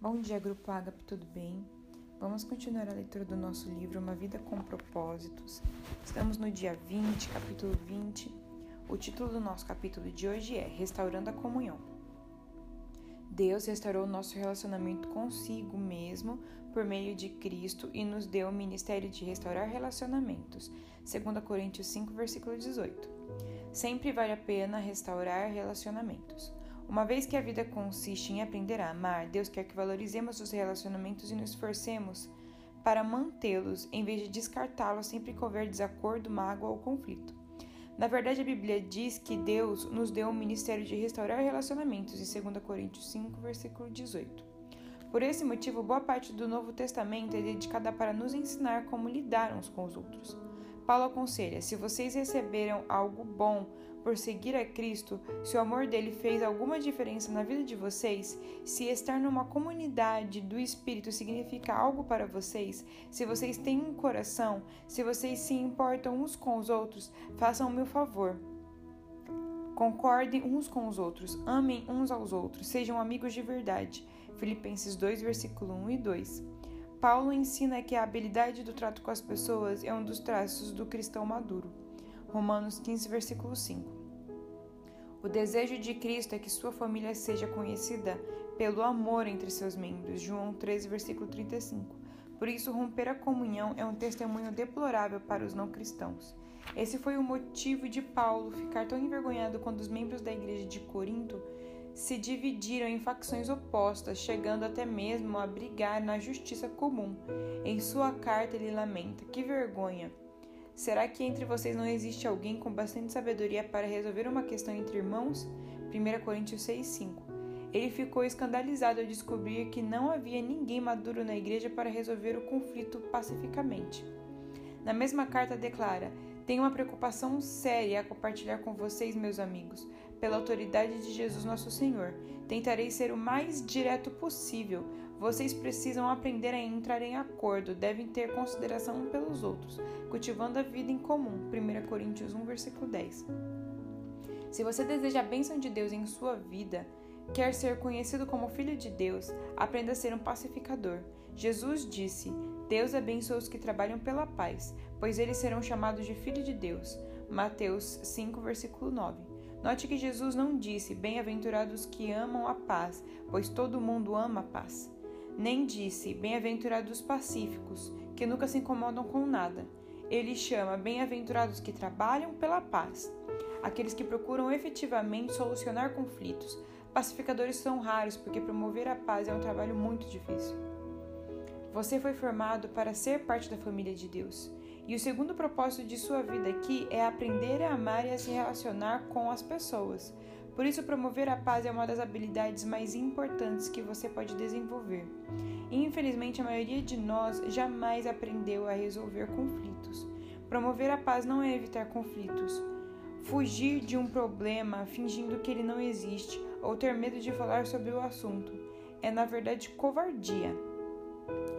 Bom dia, Grupo Ágape, tudo bem? Vamos continuar a leitura do nosso livro Uma Vida com Propósitos. Estamos no dia 20, capítulo 20. O título do nosso capítulo de hoje é Restaurando a Comunhão. Deus restaurou nosso relacionamento consigo mesmo por meio de Cristo e nos deu o ministério de restaurar relacionamentos. 2 Coríntios 5, versículo 18. Sempre vale a pena restaurar relacionamentos. Uma vez que a vida consiste em aprender a amar, Deus quer que valorizemos os relacionamentos e nos esforcemos para mantê-los, em vez de descartá-los sempre que houver desacordo, mágoa ou conflito. Na verdade, a Bíblia diz que Deus nos deu o ministério de restaurar relacionamentos, em 2 Coríntios 5, versículo 18. Por esse motivo, boa parte do Novo Testamento é dedicada para nos ensinar como lidar uns com os outros. Paulo aconselha: se vocês receberam algo bom por seguir a Cristo, se o amor dele fez alguma diferença na vida de vocês, se estar numa comunidade do Espírito significa algo para vocês, se vocês têm um coração, se vocês se importam uns com os outros, façam o meu favor. Concordem uns com os outros, amem uns aos outros, sejam amigos de verdade. Filipenses 2, versículo 1 e 2. Paulo ensina que a habilidade do trato com as pessoas é um dos traços do cristão maduro. Romanos 15, versículo 5. O desejo de Cristo é que sua família seja conhecida pelo amor entre seus membros. João 13, versículo 35. Por isso, romper a comunhão é um testemunho deplorável para os não cristãos. Esse foi o motivo de Paulo ficar tão envergonhado quando os membros da igreja de Corinto se dividiram em facções opostas, chegando até mesmo a brigar na justiça comum. Em sua carta, ele lamenta: Que vergonha! Será que entre vocês não existe alguém com bastante sabedoria para resolver uma questão entre irmãos? 1 Coríntios 6,5 Ele ficou escandalizado ao descobrir que não havia ninguém maduro na igreja para resolver o conflito pacificamente. Na mesma carta declara: tenho uma preocupação séria a compartilhar com vocês, meus amigos. Pela autoridade de Jesus nosso Senhor, tentarei ser o mais direto possível. Vocês precisam aprender a entrar em acordo, devem ter consideração pelos outros, cultivando a vida em comum. 1 Coríntios 1, versículo 10. Se você deseja a bênção de Deus em sua vida, quer ser conhecido como filho de Deus, aprenda a ser um pacificador. Jesus disse: Deus abençoa os que trabalham pela paz, pois eles serão chamados de filho de Deus. Mateus 5, versículo 9. Note que Jesus não disse: Bem-aventurados que amam a paz, pois todo mundo ama a paz. Nem disse: Bem-aventurados pacíficos, que nunca se incomodam com nada. Ele chama bem-aventurados que trabalham pela paz, aqueles que procuram efetivamente solucionar conflitos. Pacificadores são raros porque promover a paz é um trabalho muito difícil. Você foi formado para ser parte da família de Deus. E o segundo propósito de sua vida aqui é aprender a amar e a se relacionar com as pessoas. Por isso, promover a paz é uma das habilidades mais importantes que você pode desenvolver. E, infelizmente, a maioria de nós jamais aprendeu a resolver conflitos. Promover a paz não é evitar conflitos. Fugir de um problema fingindo que ele não existe ou ter medo de falar sobre o assunto é, na verdade, covardia.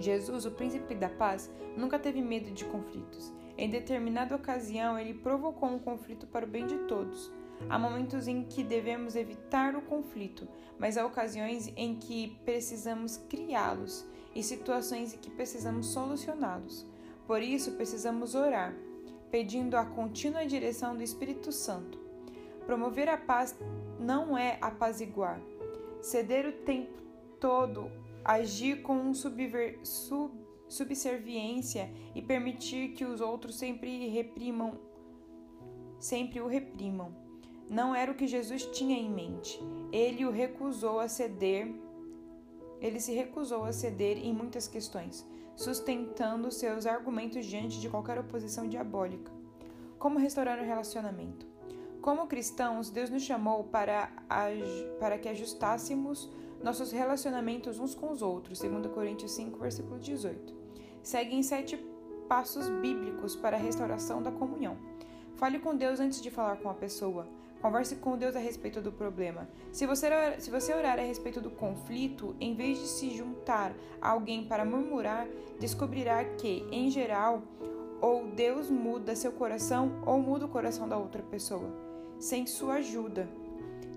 Jesus, o príncipe da paz, nunca teve medo de conflitos. Em determinada ocasião, ele provocou um conflito para o bem de todos. Há momentos em que devemos evitar o conflito, mas há ocasiões em que precisamos criá-los e situações em que precisamos solucioná-los. Por isso, precisamos orar, pedindo a contínua direção do Espírito Santo. Promover a paz não é apaziguar, ceder o tempo todo agir com subver, sub, subserviência e permitir que os outros sempre reprimam, sempre o reprimam. Não era o que Jesus tinha em mente. Ele o recusou a ceder. Ele se recusou a ceder em muitas questões, sustentando seus argumentos diante de qualquer oposição diabólica. Como restaurar o relacionamento? Como cristãos, Deus nos chamou para, para que ajustássemos nossos relacionamentos uns com os outros, 2 Coríntios 5, versículo 18. Seguem sete passos bíblicos para a restauração da comunhão. Fale com Deus antes de falar com a pessoa. Converse com Deus a respeito do problema. Se você, orar, se você orar a respeito do conflito, em vez de se juntar a alguém para murmurar, descobrirá que, em geral, ou Deus muda seu coração ou muda o coração da outra pessoa, sem sua ajuda.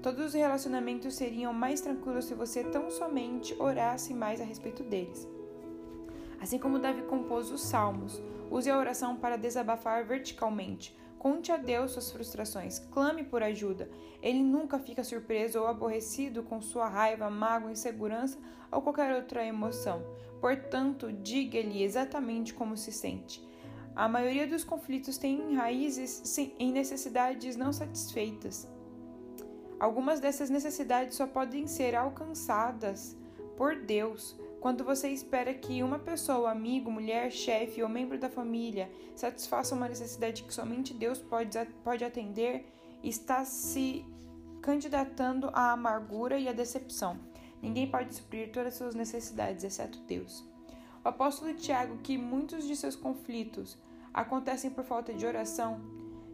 Todos os relacionamentos seriam mais tranquilos se você tão somente orasse mais a respeito deles. Assim como Davi compôs os salmos, use a oração para desabafar verticalmente. Conte a Deus suas frustrações, clame por ajuda. Ele nunca fica surpreso ou aborrecido com sua raiva, mágoa, insegurança ou qualquer outra emoção. Portanto, diga-lhe exatamente como se sente. A maioria dos conflitos tem raízes em necessidades não satisfeitas. Algumas dessas necessidades só podem ser alcançadas por Deus quando você espera que uma pessoa, amigo, mulher, chefe ou membro da família satisfaça uma necessidade que somente Deus pode, atender, está se candidatando à amargura e à decepção. Ninguém pode suprir todas as suas necessidades, exceto Deus. O apóstolo Tiago, que muitos de seus conflitos acontecem por falta de oração,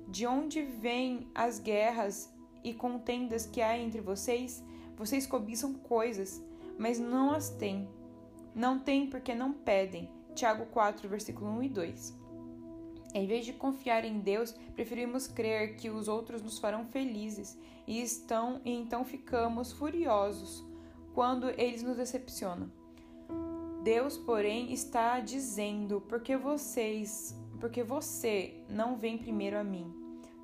de onde vêm as guerras e contendas que há entre vocês, vocês cobiçam coisas, mas não as têm. Não têm porque não pedem. Tiago 4, versículo 1 e 2. Em vez de confiar em Deus, preferimos crer que os outros nos farão felizes e estão e então ficamos furiosos quando eles nos decepcionam. Deus, porém, está dizendo: porque vocês, porque você não vem primeiro a mim.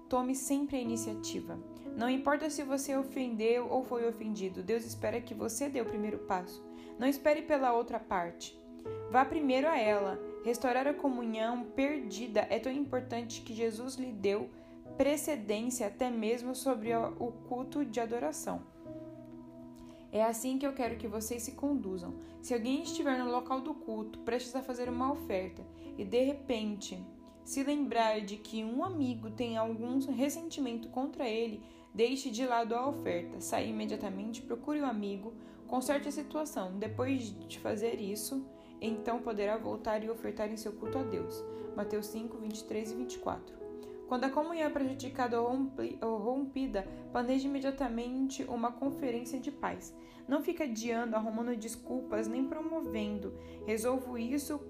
Tome sempre a iniciativa. Não importa se você ofendeu ou foi ofendido, Deus espera que você dê o primeiro passo. Não espere pela outra parte. Vá primeiro a ela. Restaurar a comunhão perdida é tão importante que Jesus lhe deu precedência até mesmo sobre o culto de adoração. É assim que eu quero que vocês se conduzam. Se alguém estiver no local do culto, prestes a fazer uma oferta, e de repente se lembrar de que um amigo tem algum ressentimento contra ele, deixe de lado a oferta, saia imediatamente, procure o um amigo, conserte a situação. Depois de fazer isso, então poderá voltar e ofertar em seu culto a Deus. Mateus 5, 23 e 24. Quando a comunhão é prejudicada ou rompida, planeje imediatamente uma conferência de paz. Não fique adiando, arrumando desculpas, nem promovendo. Resolvo isso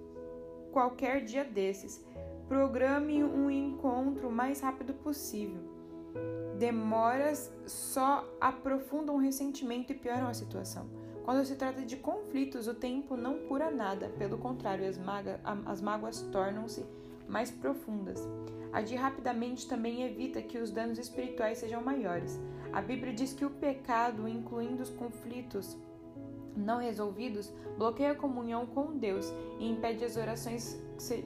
qualquer dia desses. Programe um encontro o mais rápido possível. Demoras só aprofundam o ressentimento e pioram a situação. Quando se trata de conflitos, o tempo não cura nada, pelo contrário, as, maga, as mágoas tornam-se mais profundas. Agir rapidamente também evita que os danos espirituais sejam maiores. A Bíblia diz que o pecado, incluindo os conflitos, não resolvidos bloqueia a comunhão com Deus e impede, as orações,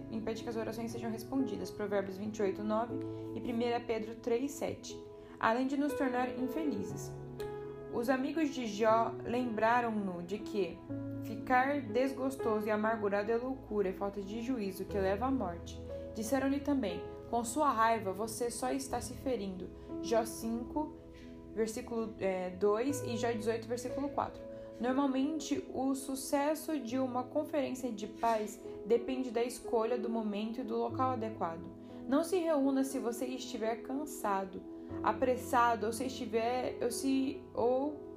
impede que as orações sejam respondidas. Provérbios 28, 9 e 1 Pedro 3, 7. Além de nos tornar infelizes. Os amigos de Jó lembraram-no de que ficar desgostoso e amargurado é loucura, é falta de juízo que leva à morte. Disseram-lhe também: com sua raiva você só está se ferindo. Jó 5, versículo é, 2 e Jó 18, versículo 4. Normalmente, o sucesso de uma conferência de paz depende da escolha do momento e do local adequado. Não se reúna se você estiver cansado, apressado ou se estiver ou se ou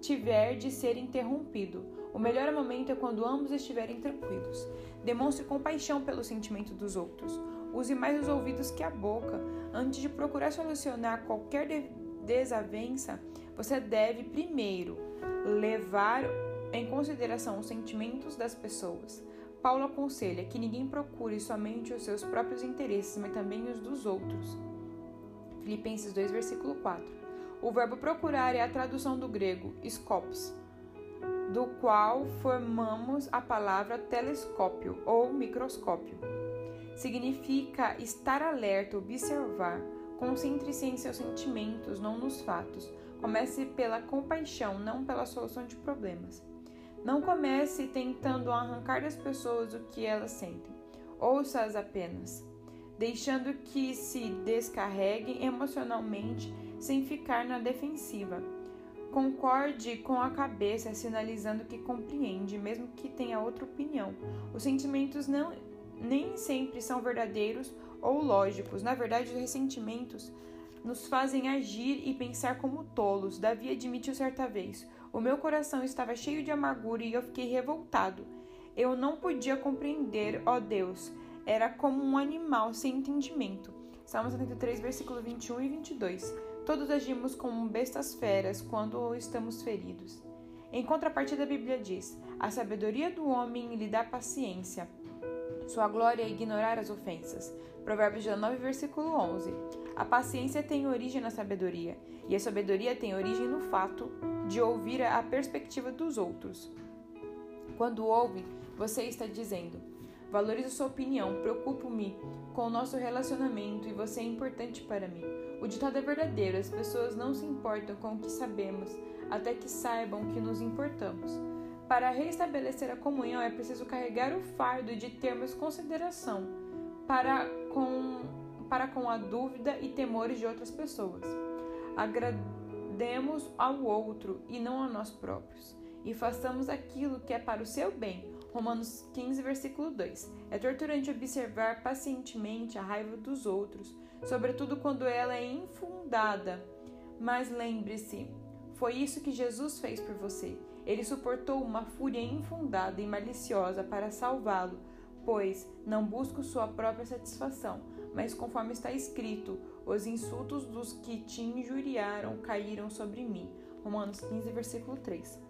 tiver de ser interrompido. O melhor momento é quando ambos estiverem tranquilos. Demonstre compaixão pelo sentimento dos outros. Use mais os ouvidos que a boca. Antes de procurar solucionar qualquer desavença, você deve primeiro levar em consideração os sentimentos das pessoas. Paulo aconselha que ninguém procure somente os seus próprios interesses, mas também os dos outros. Filipenses 2, versículo 4. O verbo procurar é a tradução do grego scopus, do qual formamos a palavra telescópio ou microscópio. Significa estar alerta, observar. Concentre-se em seus sentimentos, não nos fatos. Comece pela compaixão, não pela solução de problemas. Não comece tentando arrancar das pessoas o que elas sentem. Ouça-as apenas, deixando que se descarreguem emocionalmente sem ficar na defensiva. Concorde com a cabeça, sinalizando que compreende, mesmo que tenha outra opinião. Os sentimentos não, nem sempre são verdadeiros ou lógicos. Na verdade, os ressentimentos nos fazem agir e pensar como tolos. Davi admitiu certa vez: O meu coração estava cheio de amargura e eu fiquei revoltado. Eu não podia compreender, ó Deus. Era como um animal sem entendimento. Salmo 73, versículo 21 e 22. Todos agimos como bestas feras quando estamos feridos. Em contrapartida, a Bíblia diz: a sabedoria do homem lhe dá paciência. Sua glória é ignorar as ofensas. Provérbios 19, versículo 11. A paciência tem origem na sabedoria, e a sabedoria tem origem no fato de ouvir a perspectiva dos outros. Quando ouve, você está dizendo: Valorizo sua opinião, preocupo-me com o nosso relacionamento e você é importante para mim. O ditado é verdadeiro: as pessoas não se importam com o que sabemos, até que saibam que nos importamos. Para restabelecer a comunhão é preciso carregar o fardo de termos consideração para com, para com a dúvida e temores de outras pessoas. Agrademos ao outro e não a nós próprios, e façamos aquilo que é para o seu bem. Romanos 15, versículo 2. É torturante observar pacientemente a raiva dos outros, sobretudo quando ela é infundada. Mas lembre-se, foi isso que Jesus fez por você. Ele suportou uma fúria infundada e maliciosa para salvá-lo, pois não busco sua própria satisfação, mas conforme está escrito, os insultos dos que te injuriaram caíram sobre mim. Romanos 15, versículo 3.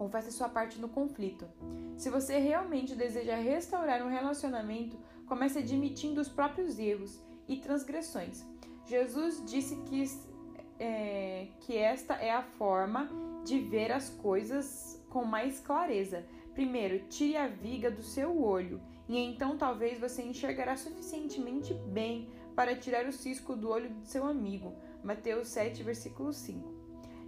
Confesse sua parte no conflito. Se você realmente deseja restaurar um relacionamento, comece admitindo os próprios erros e transgressões. Jesus disse que é, que esta é a forma de ver as coisas com mais clareza. Primeiro, tire a viga do seu olho, e então talvez você enxergará suficientemente bem para tirar o cisco do olho do seu amigo. Mateus 7, versículo 5.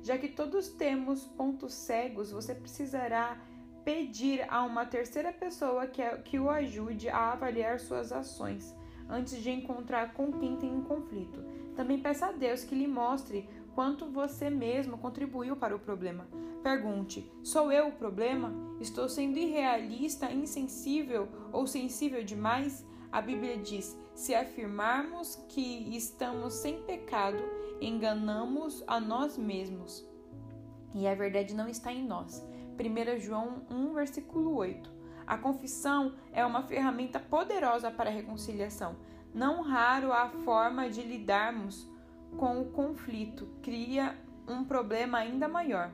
Já que todos temos pontos cegos, você precisará pedir a uma terceira pessoa que, que o ajude a avaliar suas ações antes de encontrar com quem tem um conflito. Também peça a Deus que lhe mostre quanto você mesmo contribuiu para o problema. Pergunte: sou eu o problema? Estou sendo irrealista, insensível ou sensível demais? A Bíblia diz: se afirmarmos que estamos sem pecado, enganamos a nós mesmos. E a verdade não está em nós. 1 João 1, versículo 8. A confissão é uma ferramenta poderosa para a reconciliação. Não raro a forma de lidarmos com o conflito cria um problema ainda maior.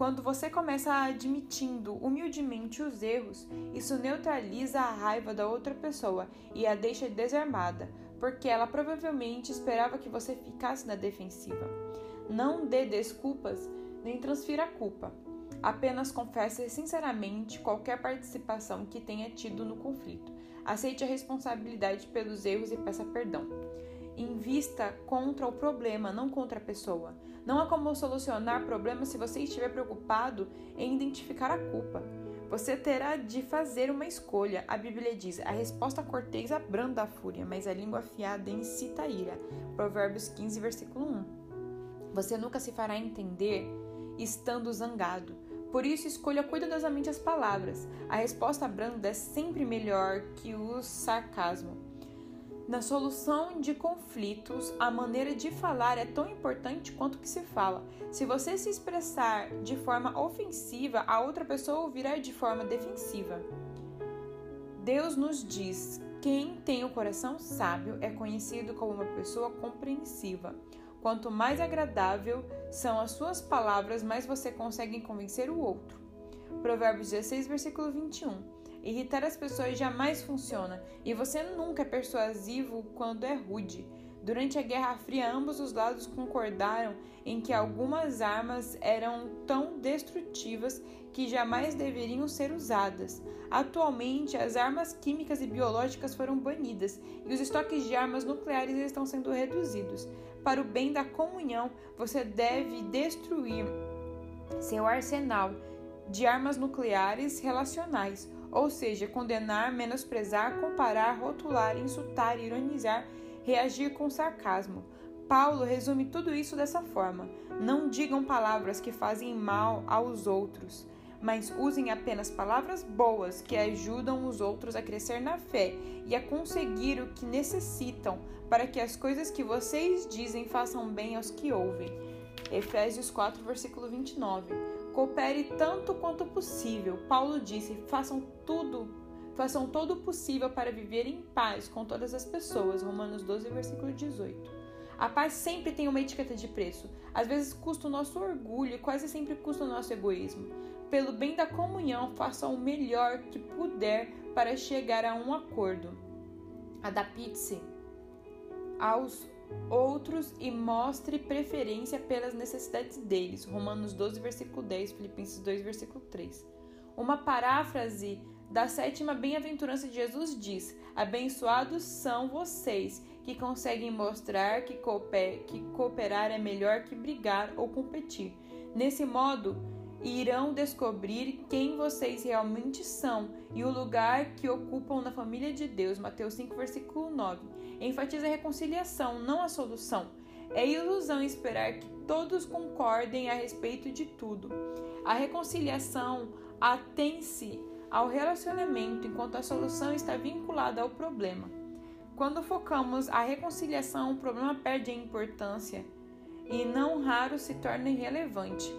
Quando você começa admitindo humildemente os erros, isso neutraliza a raiva da outra pessoa e a deixa desarmada, porque ela provavelmente esperava que você ficasse na defensiva. Não dê desculpas nem transfira a culpa. Apenas confesse sinceramente qualquer participação que tenha tido no conflito. Aceite a responsabilidade pelos erros e peça perdão. Invista contra o problema, não contra a pessoa. Não há como solucionar problemas se você estiver preocupado em identificar a culpa. Você terá de fazer uma escolha. A Bíblia diz: a resposta cortês abranda a fúria, mas a língua afiada incita a ira. Provérbios 15, versículo 1. Você nunca se fará entender estando zangado. Por isso, escolha cuidadosamente as palavras. A resposta branda é sempre melhor que o sarcasmo. Na solução de conflitos, a maneira de falar é tão importante quanto o que se fala. Se você se expressar de forma ofensiva, a outra pessoa ouvirá de forma defensiva. Deus nos diz: quem tem o coração sábio é conhecido como uma pessoa compreensiva. Quanto mais agradável são as suas palavras, mais você consegue convencer o outro. Provérbios 16, versículo 21. Irritar as pessoas jamais funciona e você nunca é persuasivo quando é rude. Durante a Guerra Fria, ambos os lados concordaram em que algumas armas eram tão destrutivas que jamais deveriam ser usadas. Atualmente, as armas químicas e biológicas foram banidas e os estoques de armas nucleares estão sendo reduzidos. Para o bem da comunhão, você deve destruir seu arsenal de armas nucleares relacionais, ou seja, condenar, menosprezar, comparar, rotular, insultar, ironizar, reagir com sarcasmo. Paulo resume tudo isso dessa forma: não digam palavras que fazem mal aos outros mas usem apenas palavras boas que ajudam os outros a crescer na fé e a conseguir o que necessitam para que as coisas que vocês dizem façam bem aos que ouvem. Efésios 4, versículo 29. Coopere tanto quanto possível. Paulo disse: façam tudo, façam todo o possível para viver em paz com todas as pessoas. Romanos 12, versículo 18. A paz sempre tem uma etiqueta de preço. Às vezes custa o nosso orgulho e quase sempre custa o nosso egoísmo. Pelo bem da comunhão, faça o melhor que puder para chegar a um acordo. Adapte-se aos outros e mostre preferência pelas necessidades deles. Romanos 12, versículo 10, Filipenses 2, versículo 3. Uma paráfrase da sétima bem-aventurança de Jesus diz: Abençoados são vocês que conseguem mostrar que, cooper, que cooperar é melhor que brigar ou competir. Nesse modo, irão descobrir quem vocês realmente são e o lugar que ocupam na família de Deus. Mateus 5, versículo 9. Enfatiza a reconciliação, não a solução. É ilusão esperar que todos concordem a respeito de tudo. A reconciliação atém-se ao relacionamento enquanto a solução está vinculada ao problema. Quando focamos a reconciliação, o problema perde a importância e não raro se torna irrelevante.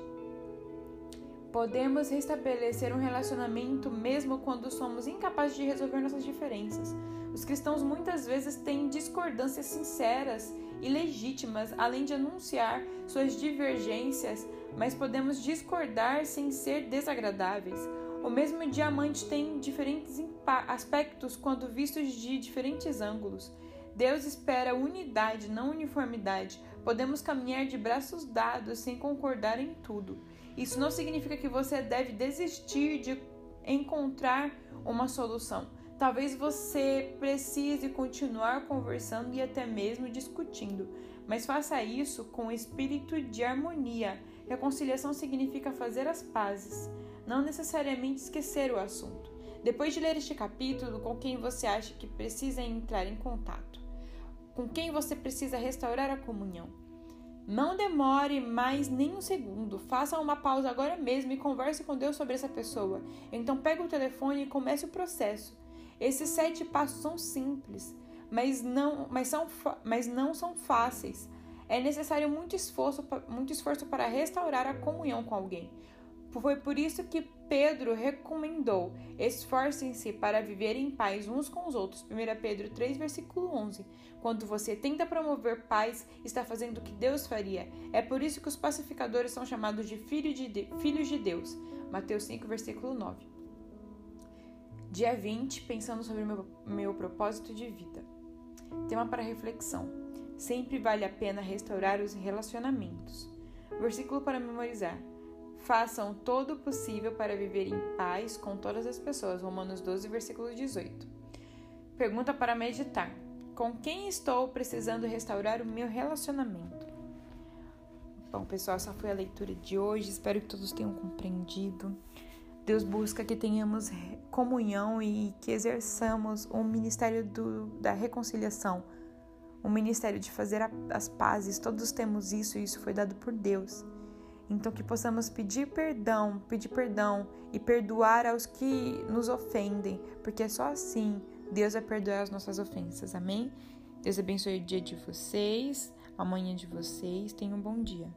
Podemos restabelecer um relacionamento mesmo quando somos incapazes de resolver nossas diferenças. Os cristãos muitas vezes têm discordâncias sinceras e legítimas, além de anunciar suas divergências, mas podemos discordar sem ser desagradáveis. O mesmo diamante tem diferentes aspectos quando vistos de diferentes ângulos. Deus espera unidade, não uniformidade. Podemos caminhar de braços dados sem concordar em tudo. Isso não significa que você deve desistir de encontrar uma solução. Talvez você precise continuar conversando e até mesmo discutindo, mas faça isso com espírito de harmonia. Reconciliação significa fazer as pazes não necessariamente esquecer o assunto. Depois de ler este capítulo, com quem você acha que precisa entrar em contato? Com quem você precisa restaurar a comunhão? Não demore mais nem um segundo. Faça uma pausa agora mesmo e converse com Deus sobre essa pessoa. Então pegue o telefone e comece o processo. Esses sete passos são simples, mas não, mas são, mas não são fáceis. É necessário muito esforço, muito esforço para restaurar a comunhão com alguém. Foi por isso que Pedro recomendou: esforcem-se para viver em paz uns com os outros. 1 Pedro 3, versículo 11. Quando você tenta promover paz, está fazendo o que Deus faria. É por isso que os pacificadores são chamados de, filho de, de filhos de Deus. Mateus 5, versículo 9. Dia 20, pensando sobre meu, meu propósito de vida. Tema para reflexão. Sempre vale a pena restaurar os relacionamentos. Versículo para memorizar. Façam todo o possível para viver em paz com todas as pessoas. Romanos 12, versículo 18. Pergunta para meditar: Com quem estou precisando restaurar o meu relacionamento? Bom, pessoal, essa foi a leitura de hoje. Espero que todos tenham compreendido. Deus busca que tenhamos comunhão e que exerçamos o ministério do, da reconciliação, o ministério de fazer as pazes. Todos temos isso e isso foi dado por Deus. Então que possamos pedir perdão, pedir perdão e perdoar aos que nos ofendem, porque é só assim Deus vai perdoar as nossas ofensas. Amém? Deus abençoe o dia de vocês, amanhã de vocês. Tenham um bom dia.